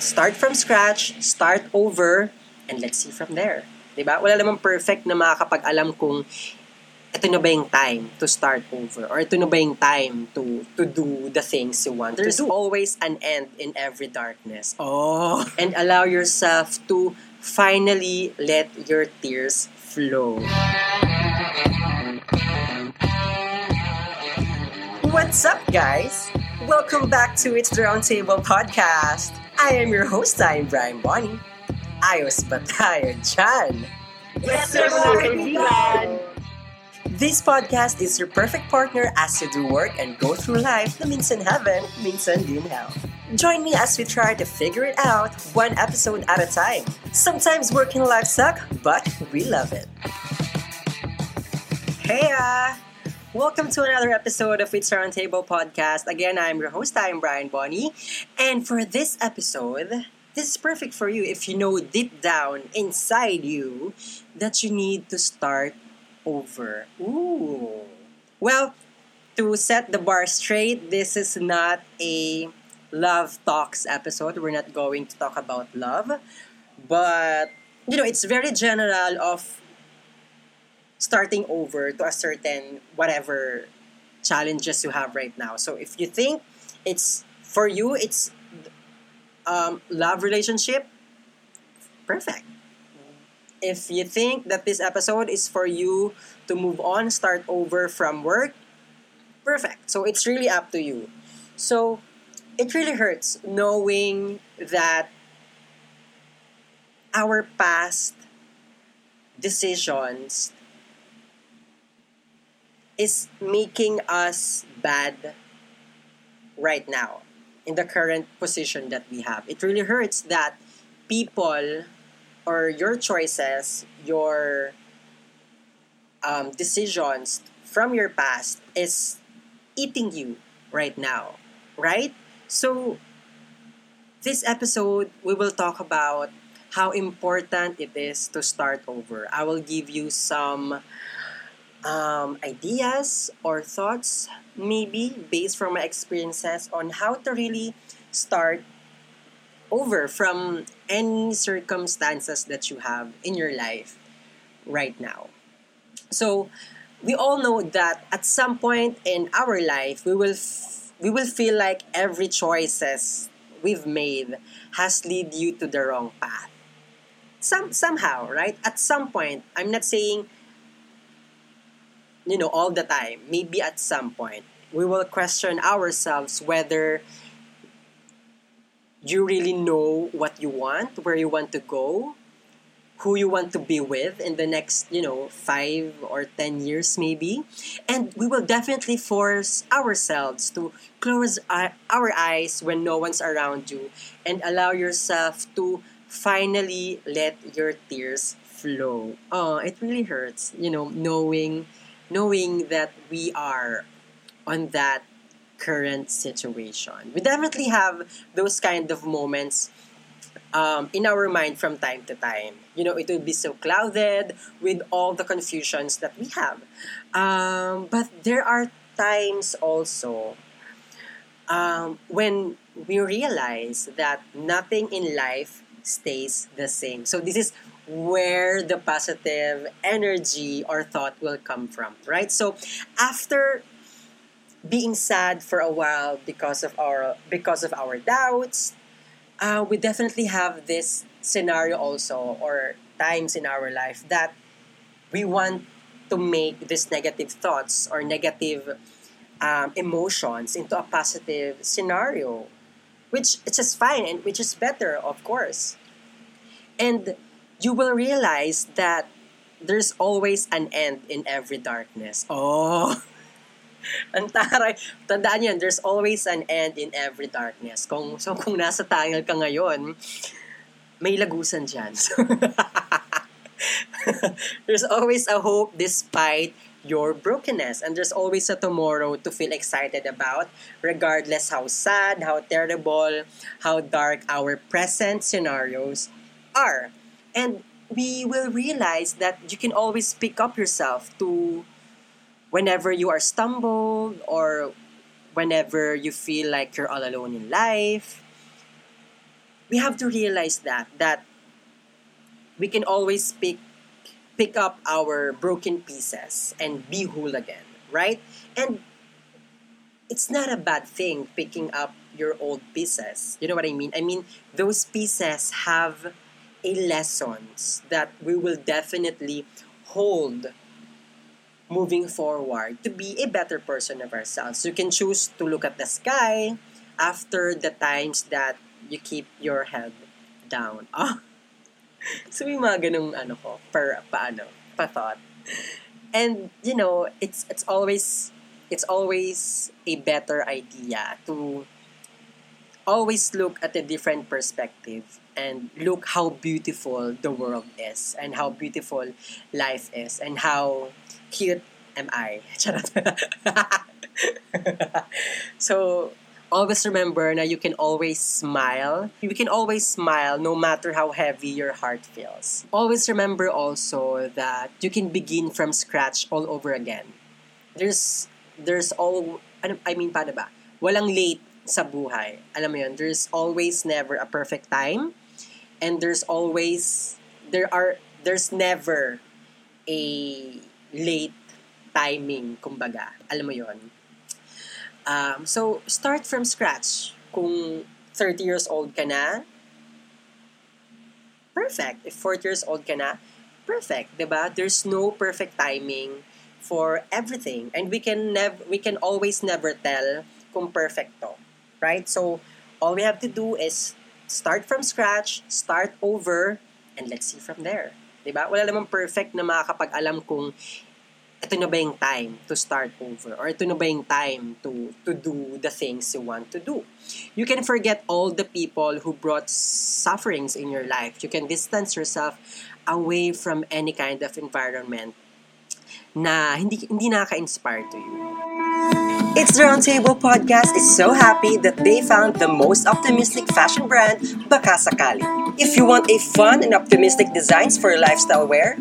start from scratch, start over, and let's see from there. Diba? Wala namang perfect na makakapag-alam kung ito na ba yung time to start over or ito na ba yung time to to do the things you want there's always an end in every darkness Oh. and allow yourself to finally let your tears flow What's up, guys? Welcome back to It's the Roundtable podcast. I am your host, I'm Brian Bonnie. Ayos ba tayo dyan? Yes, sir, mga! This podcast is your perfect partner as you do work and go through life na minsan heaven, minsan din hell. Join me as we try to figure it out one episode at a time. Sometimes working life suck, but we love it. Hey, uh, welcome to another episode of It's Roundtable Podcast. Again, I'm your host, I'm Brian Bonnie. And for this episode, this is perfect for you if you know deep down inside you that you need to start over. Ooh. Well, to set the bar straight, this is not a love talks episode. We're not going to talk about love. But, you know, it's very general of starting over to a certain whatever challenges you have right now. So if you think it's for you, it's um, love relationship, perfect. If you think that this episode is for you to move on, start over from work, perfect. So it's really up to you. So it really hurts knowing that our past decisions is making us bad right now in the current position that we have. It really hurts that people or your choices, your um, decisions from your past is eating you right now, right? So, this episode, we will talk about how important it is to start over. I will give you some um, ideas or thoughts, maybe based from my experiences, on how to really start over from any circumstances that you have in your life right now. So, we all know that at some point in our life, we will f- we will feel like every choices we've made has lead you to the wrong path. Some somehow, right? At some point, I'm not saying you know all the time. Maybe at some point, we will question ourselves whether you really know what you want, where you want to go, who you want to be with in the next, you know, five or ten years maybe. And we will definitely force ourselves to close our, eyes when no one's around you and allow yourself to finally let your tears flow. Oh, it really hurts, you know, knowing knowing that we are on that current situation. We definitely have those kind of moments um, in our mind from time to time. You know, it will be so clouded with all the confusions that we have. Um, but there are times also um, when we realize that nothing in life stays the same. So this is where the positive energy or thought will come from, right? So after being sad for a while because of our because of our doubts, uh, we definitely have this scenario also or times in our life that we want to make these negative thoughts or negative um, emotions into a positive scenario, which it's just fine and which is better, of course. And you will realize that there's always an end in every darkness. Oh! Ang taray. Tandaan yan, there's always an end in every darkness. Kung, so kung nasa tangil ka ngayon, may lagusan dyan. There's always a hope despite your brokenness. And there's always a tomorrow to feel excited about, regardless how sad, how terrible, how dark our present scenarios are. And we will realize that you can always pick up yourself to whenever you are stumbled or whenever you feel like you're all alone in life we have to realize that that we can always pick pick up our broken pieces and be whole again, right? And it's not a bad thing picking up your old pieces. You know what I mean? I mean, those pieces have a lessons that we will definitely hold moving forward to be a better person of ourselves. You can choose to look at the sky after the times that you keep your head down. Ah. so may mga ganung ano ko, per paano, pa thought. And you know, it's it's always it's always a better idea to always look at a different perspective and look how beautiful the world is and how beautiful life is and how cute am I. So, always remember na you can always smile. You can always smile no matter how heavy your heart feels. Always remember also that you can begin from scratch all over again. There's there's all I mean paano ba? Walang late sa buhay. Alam mo yun, there's always never a perfect time and there's always there are there's never a late timing kumbaga. Alam mo yon Um, so, start from scratch. Kung 30 years old ka na, perfect. If 40 years old ka na, perfect, ba? There's no perfect timing for everything. And we can never we can always never tell kung perfect to. Right? So, all we have to do is start from scratch, start over, and let's see from there. 'Di ba? Wala namang perfect na makakapag-alam kung ito na ba yung time to start over or ito na ba yung time to to do the things you want to do you can forget all the people who brought sufferings in your life you can distance yourself away from any kind of environment na hindi hindi nakaka-inspire to you It's the Roundtable Podcast is so happy that they found the most optimistic fashion brand, Baka Sakali. If you want a fun and optimistic designs for your lifestyle wear,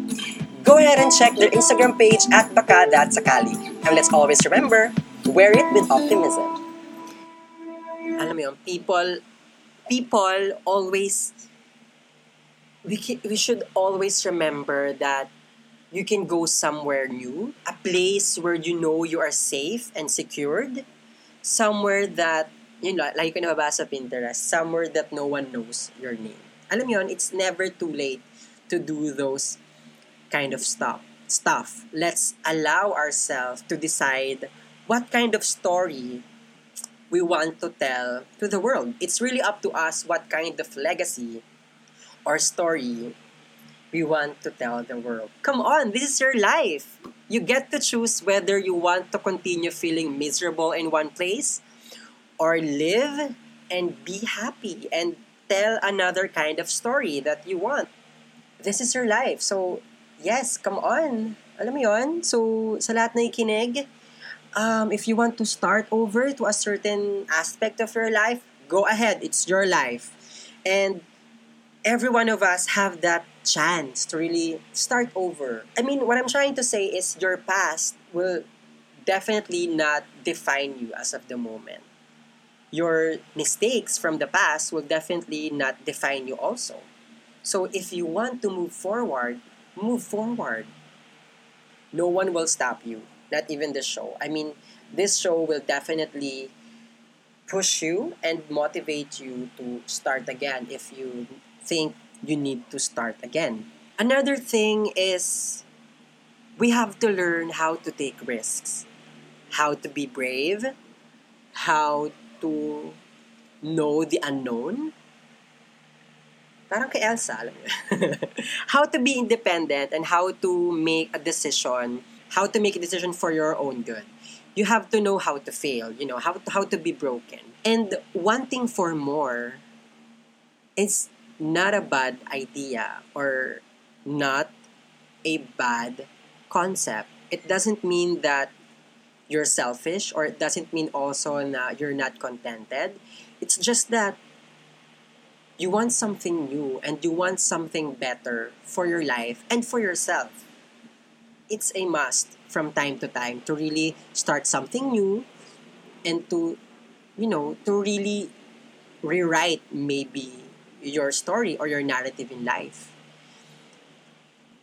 go ahead and check their Instagram page at Sakali. And let's always remember, wear it with optimism. Alam mo people, people always, we, we should always remember that you can go somewhere new, a place where you know you are safe and secured, somewhere that, you know, like ko nababasa sa Pinterest, somewhere that no one knows your name. Alam yun, it's never too late to do those kind of stuff. Stuff. Let's allow ourselves to decide what kind of story we want to tell to the world. It's really up to us what kind of legacy or story we want to tell the world. Come on, this is your life. You get to choose whether you want to continue feeling miserable in one place or live and be happy and tell another kind of story that you want. This is your life. So, yes, come on. Alam mo? So, sa lahat na ikinig, um, if you want to start over to a certain aspect of your life, go ahead. It's your life. And every one of us have that chance to really start over. I mean, what I'm trying to say is your past will definitely not define you as of the moment. Your mistakes from the past will definitely not define you also. So if you want to move forward, move forward. No one will stop you, not even this show. I mean, this show will definitely push you and motivate you to start again if you think you need to start again. Another thing is we have to learn how to take risks, how to be brave, how to know the unknown. Parang kay Elsa, alam how to be independent and how to make a decision, how to make a decision for your own good. You have to know how to fail, you know, how to, how to be broken. And wanting for more is not a bad idea or not a bad concept. It doesn't mean that you're selfish or it doesn't mean also that you're not contented. It's just that you want something new and you want something better for your life and for yourself. It's a must from time to time to really start something new and to, you know, to really rewrite maybe your story or your narrative in life.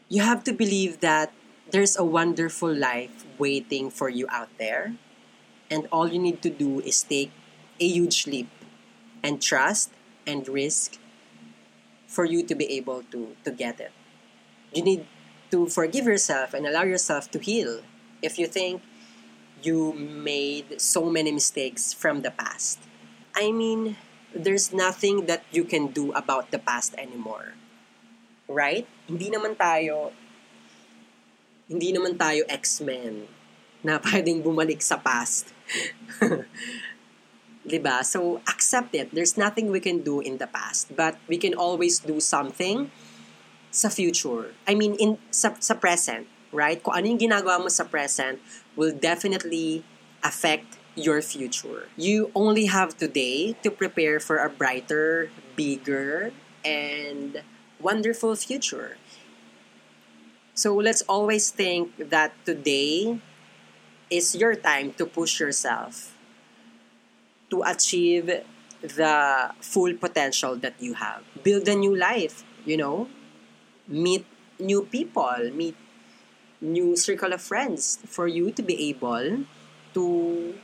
You have to believe that there's a wonderful life waiting for you out there, and all you need to do is take a huge leap and trust and risk for you to be able to, to get it. You need to forgive yourself and allow yourself to heal if you think you made so many mistakes from the past. I mean, there's nothing that you can do about the past anymore. Right? Hindi naman tayo hindi naman tayo X-Men na pwedeng bumalik sa past. 'Di ba? So accept it. There's nothing we can do in the past, but we can always do something sa future. I mean in sa, sa present, right? Kung ano yung ginagawa mo sa present will definitely affect your future. You only have today to prepare for a brighter, bigger, and wonderful future. So let's always think that today is your time to push yourself to achieve the full potential that you have. Build a new life, you know? Meet new people, meet new circle of friends for you to be able to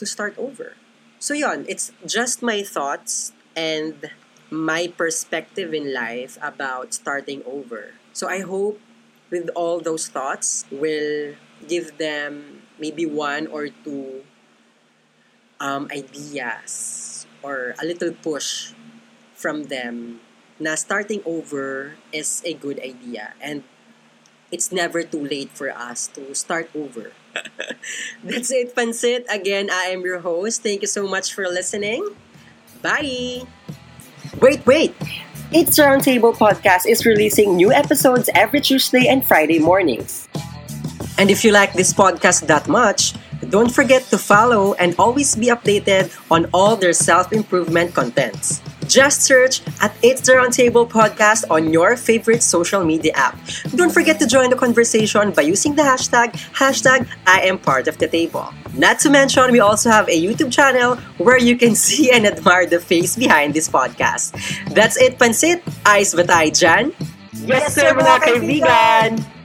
to start over. So yon, it's just my thoughts and my perspective in life about starting over. So I hope with all those thoughts will give them maybe one or two um, ideas or a little push from them na starting over is a good idea and it's never too late for us to start over. That's it, Pansit. Again, I am your host. Thank you so much for listening. Bye! Wait, wait! It's Roundtable Podcast is releasing new episodes every Tuesday and Friday mornings. And if you like this podcast that much, don't forget to follow and always be updated on all their self improvement contents. Just search at It's the Roundtable Podcast on your favorite social media app. Don't forget to join the conversation by using the hashtag, hashtag I am part of the table. Not to mention, we also have a YouTube channel where you can see and admire the face behind this podcast. That's it, Pansit. Ice Batay Jan. Yes, sir, mga kaibigan!